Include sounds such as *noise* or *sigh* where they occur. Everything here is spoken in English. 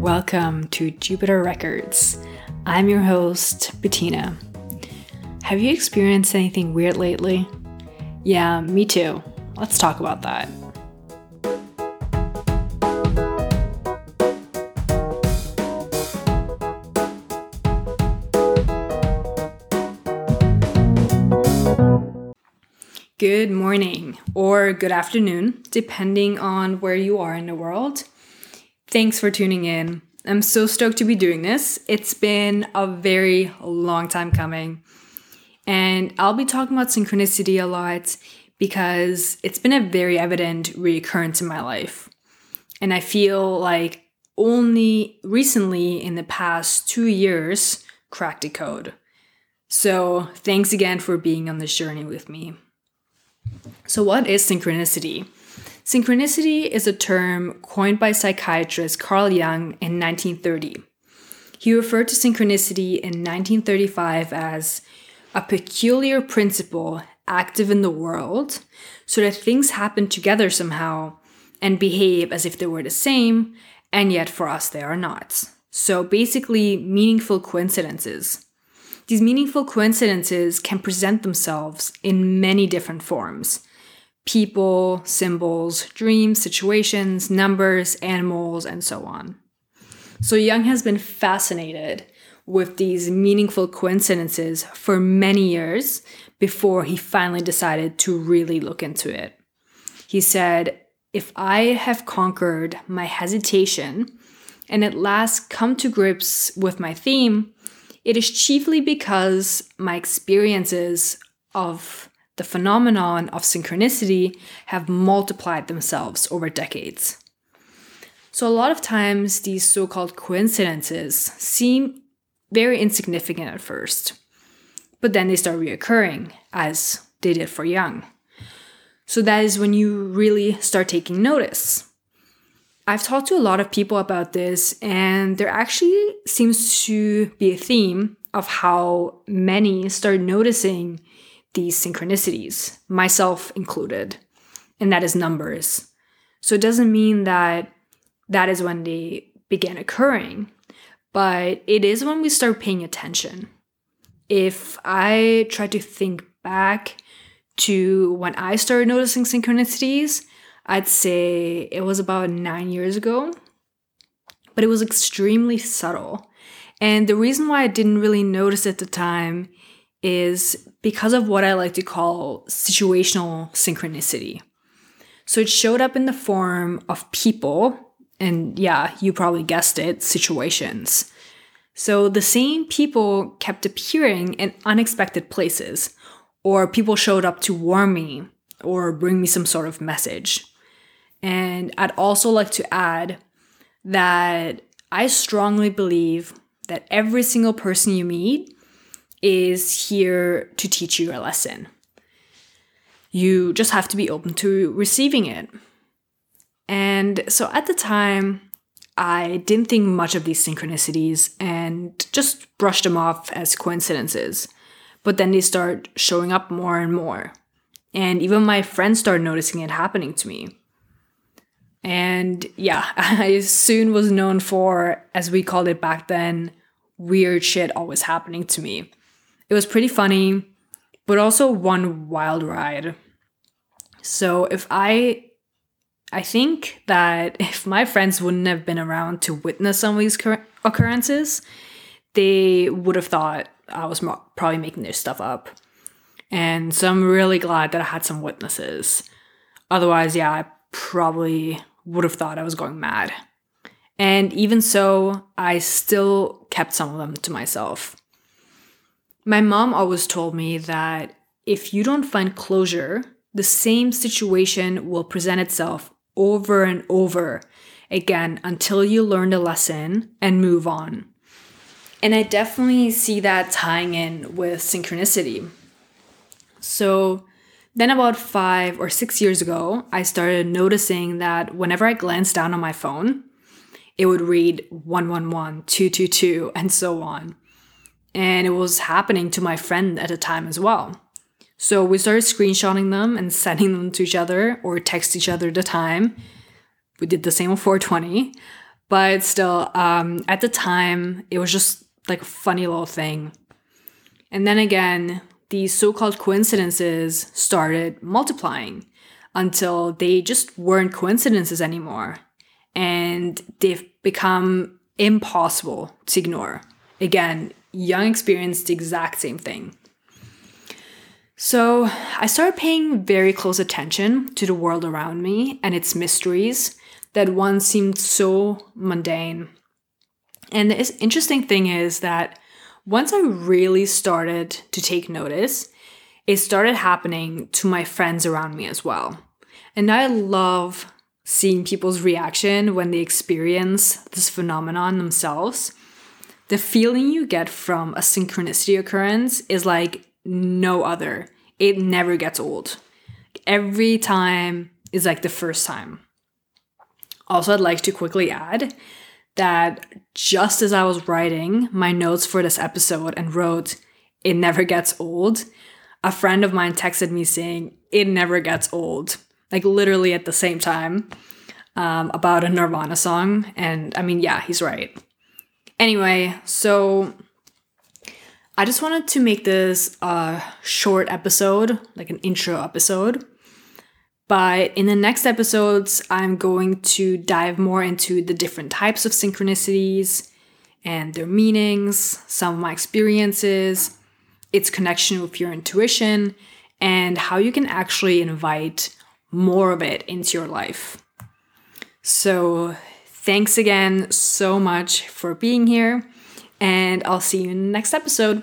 Welcome to Jupiter Records. I'm your host, Bettina. Have you experienced anything weird lately? Yeah, me too. Let's talk about that. Good morning or good afternoon, depending on where you are in the world. Thanks for tuning in. I'm so stoked to be doing this. It's been a very long time coming. And I'll be talking about synchronicity a lot because it's been a very evident reoccurrence in my life. And I feel like only recently in the past two years cracked the code. So thanks again for being on this journey with me. So, what is synchronicity? Synchronicity is a term coined by psychiatrist Carl Jung in 1930. He referred to synchronicity in 1935 as a peculiar principle active in the world so that things happen together somehow and behave as if they were the same, and yet for us they are not. So basically, meaningful coincidences. These meaningful coincidences can present themselves in many different forms people, symbols, dreams, situations, numbers, animals, and so on. So Jung has been fascinated with these meaningful coincidences for many years before he finally decided to really look into it. He said, If I have conquered my hesitation and at last come to grips with my theme, it is chiefly because my experiences of the phenomenon of synchronicity have multiplied themselves over decades. So, a lot of times, these so called coincidences seem very insignificant at first, but then they start reoccurring, as they did for Jung. So, that is when you really start taking notice. I've talked to a lot of people about this, and there actually seems to be a theme of how many start noticing these synchronicities, myself included, and that is numbers. So it doesn't mean that that is when they began occurring, but it is when we start paying attention. If I try to think back to when I started noticing synchronicities, I'd say it was about nine years ago, but it was extremely subtle. And the reason why I didn't really notice at the time is because of what I like to call situational synchronicity. So it showed up in the form of people, and yeah, you probably guessed it, situations. So the same people kept appearing in unexpected places, or people showed up to warn me or bring me some sort of message. And I'd also like to add that I strongly believe that every single person you meet is here to teach you a lesson. You just have to be open to receiving it. And so at the time, I didn't think much of these synchronicities and just brushed them off as coincidences. But then they start showing up more and more. And even my friends started noticing it happening to me. And yeah, *laughs* I soon was known for, as we called it back then, weird shit always happening to me. It was pretty funny, but also one wild ride. So if I I think that *laughs* if my friends wouldn't have been around to witness some of these occurrences, they would have thought I was probably making this stuff up. And so I'm really glad that I had some witnesses. Otherwise, yeah, I probably would have thought I was going mad. And even so, I still kept some of them to myself. My mom always told me that if you don't find closure, the same situation will present itself over and over again until you learn the lesson and move on. And I definitely see that tying in with synchronicity. So, then, about five or six years ago, I started noticing that whenever I glanced down on my phone, it would read 111, 222, and so on. And it was happening to my friend at the time as well. So we started screenshotting them and *laughs* sending them to each other or text each other at the time. We did the same on 420. But still, um, at the time, it was just like a funny little thing. And then again, these so called coincidences started multiplying until they just weren't coincidences anymore. And they've become impossible to ignore. Again, Jung experienced the exact same thing. So I started paying very close attention to the world around me and its mysteries that once seemed so mundane. And the interesting thing is that once I really started to take notice, it started happening to my friends around me as well. And I love seeing people's reaction when they experience this phenomenon themselves. The feeling you get from a synchronicity occurrence is like no other. It never gets old. Every time is like the first time. Also, I'd like to quickly add that just as I was writing my notes for this episode and wrote, It never gets old, a friend of mine texted me saying, It never gets old, like literally at the same time, um, about a Nirvana song. And I mean, yeah, he's right. Anyway, so I just wanted to make this a short episode, like an intro episode. But in the next episodes, I'm going to dive more into the different types of synchronicities and their meanings, some of my experiences, its connection with your intuition, and how you can actually invite more of it into your life. So, thanks again so much for being here, and I'll see you in the next episode.